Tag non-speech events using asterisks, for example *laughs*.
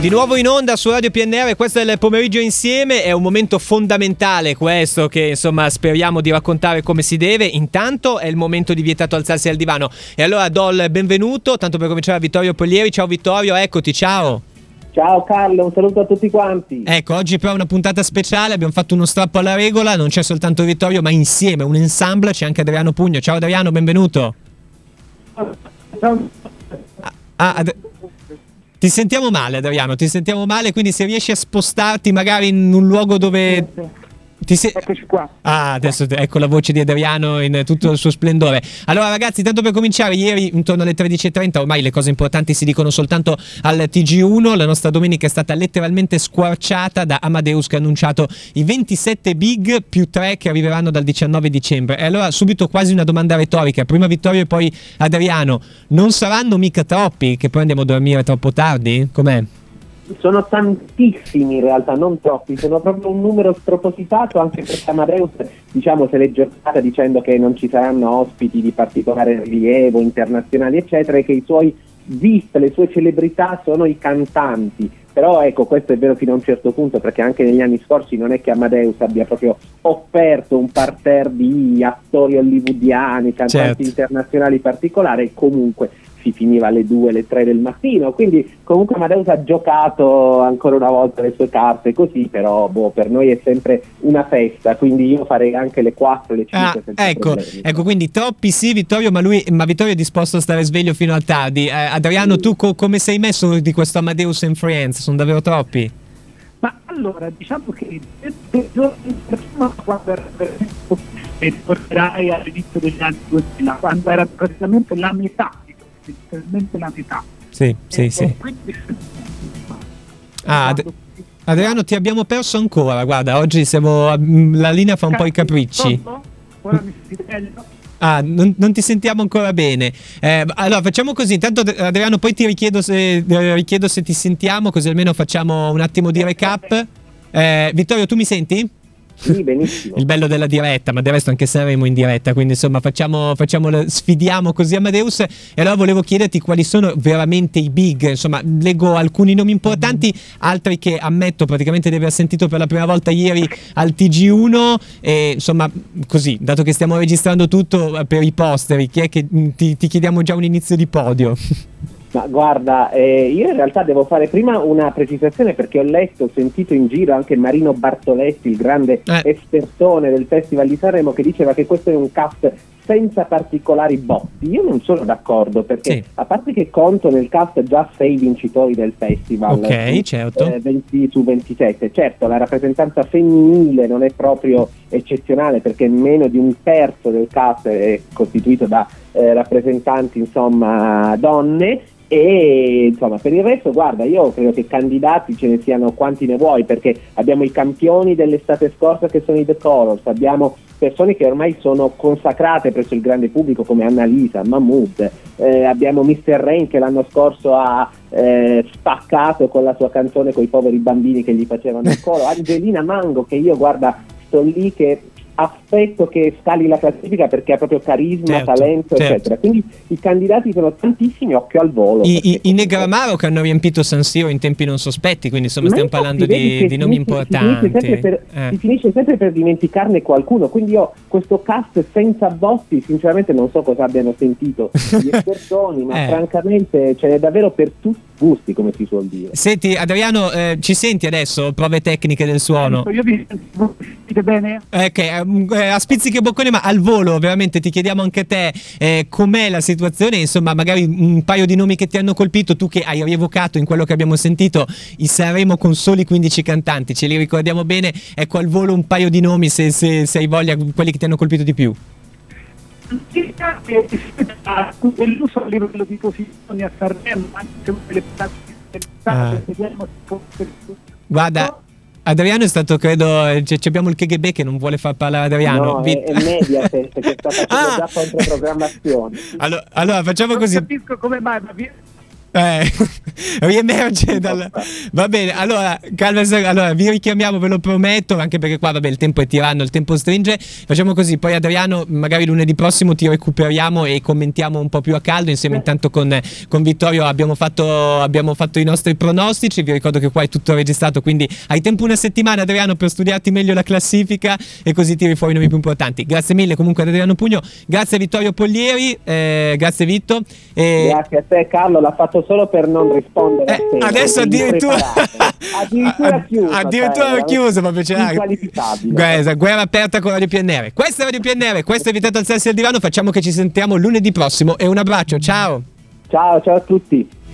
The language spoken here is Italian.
Di nuovo in onda su Radio PNR, questo è il pomeriggio insieme, è un momento fondamentale questo che insomma speriamo di raccontare come si deve. Intanto è il momento di vietato alzarsi al divano. E allora do il benvenuto, tanto per cominciare a Vittorio Poglieri. Ciao Vittorio, eccoti, ciao. Ciao Carlo, un saluto a tutti quanti. Ecco, oggi però è una puntata speciale, abbiamo fatto uno strappo alla regola, non c'è soltanto Vittorio, ma insieme, un ensemble, c'è anche Adriano Pugno. Ciao Adriano, benvenuto. Ciao. Ah, ad- ti sentiamo male Adriano, ti sentiamo male, quindi se riesci a spostarti magari in un luogo dove... Ti se- Eccoci qua. Ah, adesso ecco la voce di Adriano in tutto il suo splendore. Allora, ragazzi, tanto per cominciare, ieri intorno alle 13.30, ormai le cose importanti si dicono soltanto al TG1. La nostra domenica è stata letteralmente squarciata da Amadeus che ha annunciato i 27 big più 3 che arriveranno dal 19 dicembre. E allora, subito quasi una domanda retorica. Prima Vittorio e poi Adriano. Non saranno mica troppi che poi andiamo a dormire troppo tardi? Com'è? Sono tantissimi in realtà, non troppi, sono proprio un numero spropositato anche perché Amadeus diciamo, se l'è giocata dicendo che non ci saranno ospiti di particolare rilievo, internazionali eccetera e che i suoi VIP, le sue celebrità sono i cantanti. Però ecco, questo è vero fino a un certo punto perché anche negli anni scorsi non è che Amadeus abbia proprio offerto un parterre di attori hollywoodiani, cantanti Certo. internazionali particolari comunque si finiva alle 2, alle 3 del mattino, quindi comunque Amadeus ha giocato ancora una volta le sue carte così, però boh, per noi è sempre una festa, quindi io farei anche le 4, le 5 Ah, senza ecco, problemi. ecco, quindi troppi sì, Vittorio, ma, lui, ma Vittorio è disposto a stare sveglio fino al tardi. Eh, Adriano, tu co- come sei messo di questo Amadeus and Friends? Sono davvero troppi? Ma allora, diciamo che due giorni prima, quando era per esempio, e ricorderai all'inizio degli anni 2000, quando era praticamente la metà, letteralmente la metà. Sì, sì, E- sì. e quindi- Ah, Ad- Adriano, ti abbiamo perso ancora. Guarda, oggi siamo. La linea fa un po' i capricci. Ora mi meglio? Ah, non, non ti sentiamo ancora bene. Eh, allora, facciamo così. Intanto, Adriano, poi ti richiedo se, eh, richiedo se ti sentiamo, così almeno facciamo un attimo di recap. Eh, Vittorio, tu mi senti? Sì, benissimo. Il bello della diretta, ma del resto anche saremo in diretta, quindi insomma facciamo, facciamo sfidiamo così Amadeus. E allora volevo chiederti quali sono veramente i big, insomma leggo alcuni nomi importanti, altri che ammetto praticamente di aver sentito per la prima volta ieri al TG1 e insomma così, dato che stiamo registrando tutto eh, per i posteri, chi è che mm, ti, ti chiediamo già un inizio di podio? *laughs* Ma guarda, eh, io in realtà devo fare prima una precisazione perché ho letto, ho sentito in giro anche Marino Bartoletti, il grande Eh. espertone del Festival di Sanremo, che diceva che questo è un cast senza particolari botti. Io non sono d'accordo perché Sì. a parte che conto nel cast già sei vincitori del festival, Ok, su, certo. eh, 20 su 27, certo la rappresentanza femminile non è proprio eccezionale perché meno di un terzo del cast è costituito da eh, rappresentanti insomma donne e insomma per il resto guarda io credo che candidati ce ne siano quanti ne vuoi perché abbiamo i campioni dell'estate scorsa che sono i The Colors abbiamo persone che ormai sono consacrate presso il grande pubblico come Annalisa, Mahmood eh, abbiamo Mr. Rain che l'anno scorso ha eh, spaccato con la sua canzone con i poveri bambini che gli facevano il coro *laughs* Angelina Mango che io guarda sto lì che aspetto che scali la classifica perché ha proprio carisma, Certo, talento certo. eccetera quindi i candidati sono tantissimi occhio al volo I, i, i Negramaro che hanno riempito San Siro in tempi non sospetti, quindi insomma Ma stiamo parlando di, di nomi importanti. Si finisce, sempre per, Eh. si finisce sempre per dimenticarne qualcuno, quindi io questo cast senza botti sinceramente non so cosa abbiano sentito *laughs* gli espertoni, ma Eh. francamente ce n'è davvero per tutti i gusti come si suol dire. Senti Adriano, eh, ci senti adesso? Prove tecniche del suono. Io vi sentite bene? Ok, ehm, eh, a spizzichi e boccone, ma al volo, veramente ti chiediamo anche te eh, com'è la situazione, insomma, magari un paio di nomi che ti hanno colpito, tu che hai rievocato in quello che abbiamo sentito i Sanremo con soli 15 cantanti, ce li ricordiamo bene, ecco al volo un paio di nomi se, se- se hai voglia, quelli che ti hanno colpito di più. Eh, a- livello di posizioni a Sanremo, anche se le Ah. pratiche vediamo se Guarda, Adriano è stato, credo, eh, c- c- abbiamo il KGB che non vuole far parlare Adriano. No, Vi- è, è Mediaset che sta *laughs* facendo Ah! già controprogrammazione. Allora, allora, facciamo Non così. capisco come mai, ma vi- Eh, *laughs* riemerge dal... Va bene, allora, calma, allora, vi richiamiamo, ve lo prometto, anche perché qua, vabbè, il tempo è tiranno, il tempo stringe. Facciamo così, poi Adriano, magari lunedì prossimo ti recuperiamo e commentiamo un po' più a caldo. Insieme intanto con, con Vittorio abbiamo fatto, abbiamo fatto i nostri pronostici. Vi ricordo che qua è tutto registrato, quindi hai tempo una settimana, Adriano, per studiarti meglio la classifica e così tiri fuori i nomi più importanti. Grazie mille comunque ad Adriano Pugno, grazie a Vittorio Pollieri, eh, grazie Vitto. E... Grazie a te Carlo, l'ha fatto solo per non rispondere. Eh, adesso addirittura, addirittura *laughs* chiuso. Addirittura cioè, chiuso proprio. Cioè, guerra, guerra aperta con Radio PNR. Questa è Radio PNR, questo è Vitato alzarsi al divano. Facciamo che ci sentiamo lunedì prossimo e un abbraccio. Ciao. Ciao, ciao a tutti.